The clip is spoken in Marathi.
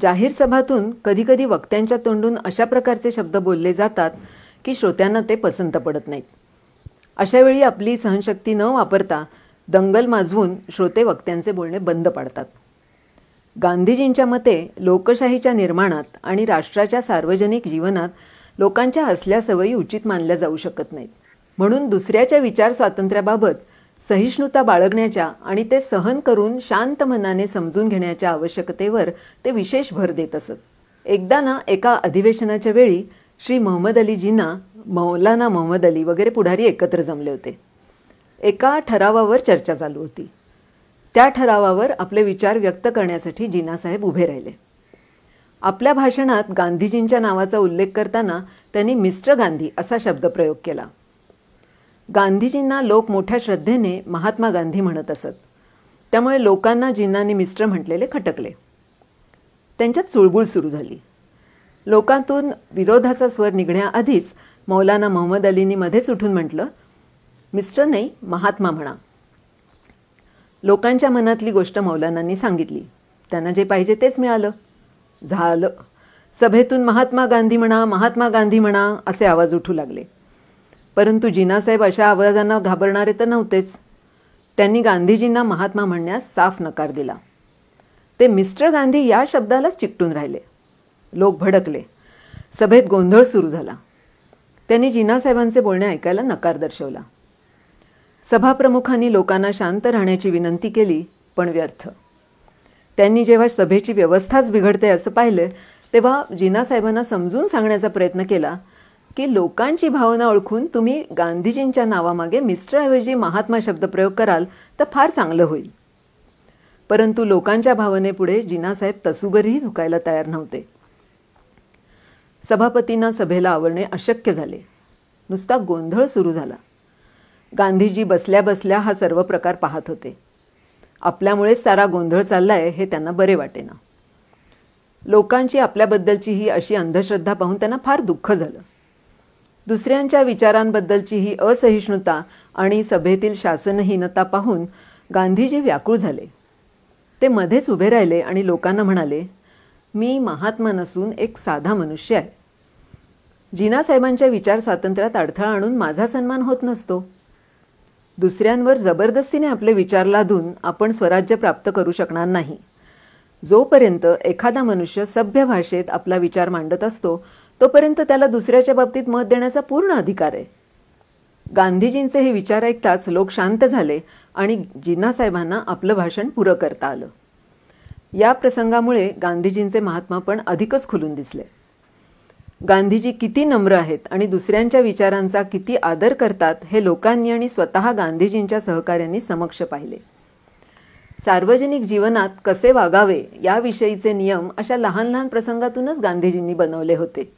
जाहीर सभातून कधीकधी वक्त्यांच्या तोंडून अशा प्रकारचे शब्द बोलले जातात की श्रोत्यांना ते पसंत पडत नाहीत. अशावेळी आपली सहनशक्ती न वापरता दंगल माजवून श्रोते वक्त्यांचे बोलणे बंद पाडतात. गांधीजींच्या मते लोकशाहीच्या निर्माणात आणि राष्ट्राच्या सार्वजनिक जीवनात लोकांच्या असल्या सवयी उचित मानल्या जाऊ शकत नाहीत. म्हणून दुसऱ्याच्या विचार स्वातंत्र्याबाबत सहिष्णुता बाळगण्याच्या आणि ते सहन करून शांत मनाने समजून घेण्याच्या आवश्यकतेवर ते विशेष भर देत असत. एकदा ना एका अधिवेशनाच्या वेळी श्री मोहम्मद अली जिना मौलाना मोहम्मद अली वगैरे पुढारी एकत्र जमले होते. एका ठरावावर चर्चा चालू होती. त्या ठरावावर आपले विचार व्यक्त करण्यासाठी जिनासाहेब उभे राहिले. आपल्या भाषणात गांधीजींच्या नावाचा उल्लेख करताना त्यांनी मिस्टर गांधी असा शब्दप्रयोग केला. गांधीजींना लोक मोठ्या श्रद्धेने महात्मा गांधी म्हणत असत. त्यामुळे लोकांना जिन्नांनी मिस्टर म्हटलेले खटकले. त्यांच्यात चुळबुळ सुरू झाली. लोकांतून विरोधाचा स्वर निघण्याआधीच मौलाना मोहम्मद अलींनी मध्येच उठून म्हटलं मिस्टर नाही महात्मा म्हणा. लोकांच्या मनातली गोष्ट मौलानांनी सांगितली. त्यांना जे पाहिजे तेच मिळालं. झालं. सभेतून महात्मा गांधी म्हणा महात्मा गांधी म्हणा असे आवाज उठू लागले. परंतु जिनासाहेब अशा आवाजांना घाबरणारे तर नव्हतेच. त्यांनी गांधीजींना महात्मा म्हणण्यास साफ नकार दिला. ते मिस्टर गांधी या शब्दालाच चिकटून राहिले. लोक भडकले. सभेत गोंधळ सुरू झाला. त्यांनी जिनासाहेबांचे बोलणे ऐकायला नकार दर्शवला. सभाप्रमुखांनी लोकांना शांत राहण्याची विनंती केली पण व्यर्थ. त्यांनी जेव्हा सभेची व्यवस्थाच बिघडते असं पाहिलं तेव्हा जिनासाहेबांना समजून सांगण्याचा प्रयत्न केला की लोकांची भावना ओळखून तुम्ही गांधीजींच्या नावामागे मिस्टरऐवजी महात्मा शब्द प्रयोग कराल तर फार चांगलं होईल. परंतु लोकांच्या भावनेपुढे जिनासाहेब तसुगरही झुकायला तयार नव्हते. सभापतींना सभेला आवरणे अशक्य झाले. नुसता गोंधळ सुरू झाला. गांधीजी बसल्या बसल्या हा सर्व प्रकार पाहत होते. आपल्यामुळेच सारा गोंधळ चाललाय हे त्यांना बरे वाटेना. लोकांची आपल्याबद्दलची ही अशी अंधश्रद्धा पाहून त्यांना फार दुःख झालं. दुसऱ्यांच्या विचारांबद्दलची ही असहिष्णुता आणि सभेतील शासनहीनता पाहून गांधीजी व्याकुळ झाले. ते मध्येच उभे राहिले आणि लोकांना म्हणाले मी महात्मा नसून एक साधा मनुष्य आहे. जिनासाहेबांच्या विचार स्वातंत्र्यात अडथळा आणून माझा सन्मान होत नसतो. दुसऱ्यांवर जबरदस्तीने आपले विचार लादून आपण स्वराज्य प्राप्त करू शकणार नाही. जोपर्यंत एखादा मनुष्य सभ्य भाषेत आपला विचार मांडत असतो तोपर्यंत त्याला दुसऱ्याच्या बाबतीत मत देण्याचा पूर्ण अधिकार आहे. गांधीजींचे हे विचार ऐकताच लोक शांत झाले आणि जिन्नासाहेबांना आपलं भाषण पुरं करता आलं. या प्रसंगामुळे गांधीजींचे महात्मा पण अधिकच खुलून दिसले. गांधीजी किती नम्र आहेत आणि दुसऱ्यांच्या विचारांचा किती आदर करतात हे लोकांनी आणि स्वतः गांधीजींच्या सहकार्यांनी समक्ष पाहिले. सार्वजनिक जीवनात कसे वागावे याविषयीचे नियम अशा लहान लहान प्रसंगातूनच गांधीजींनी बनवले होते.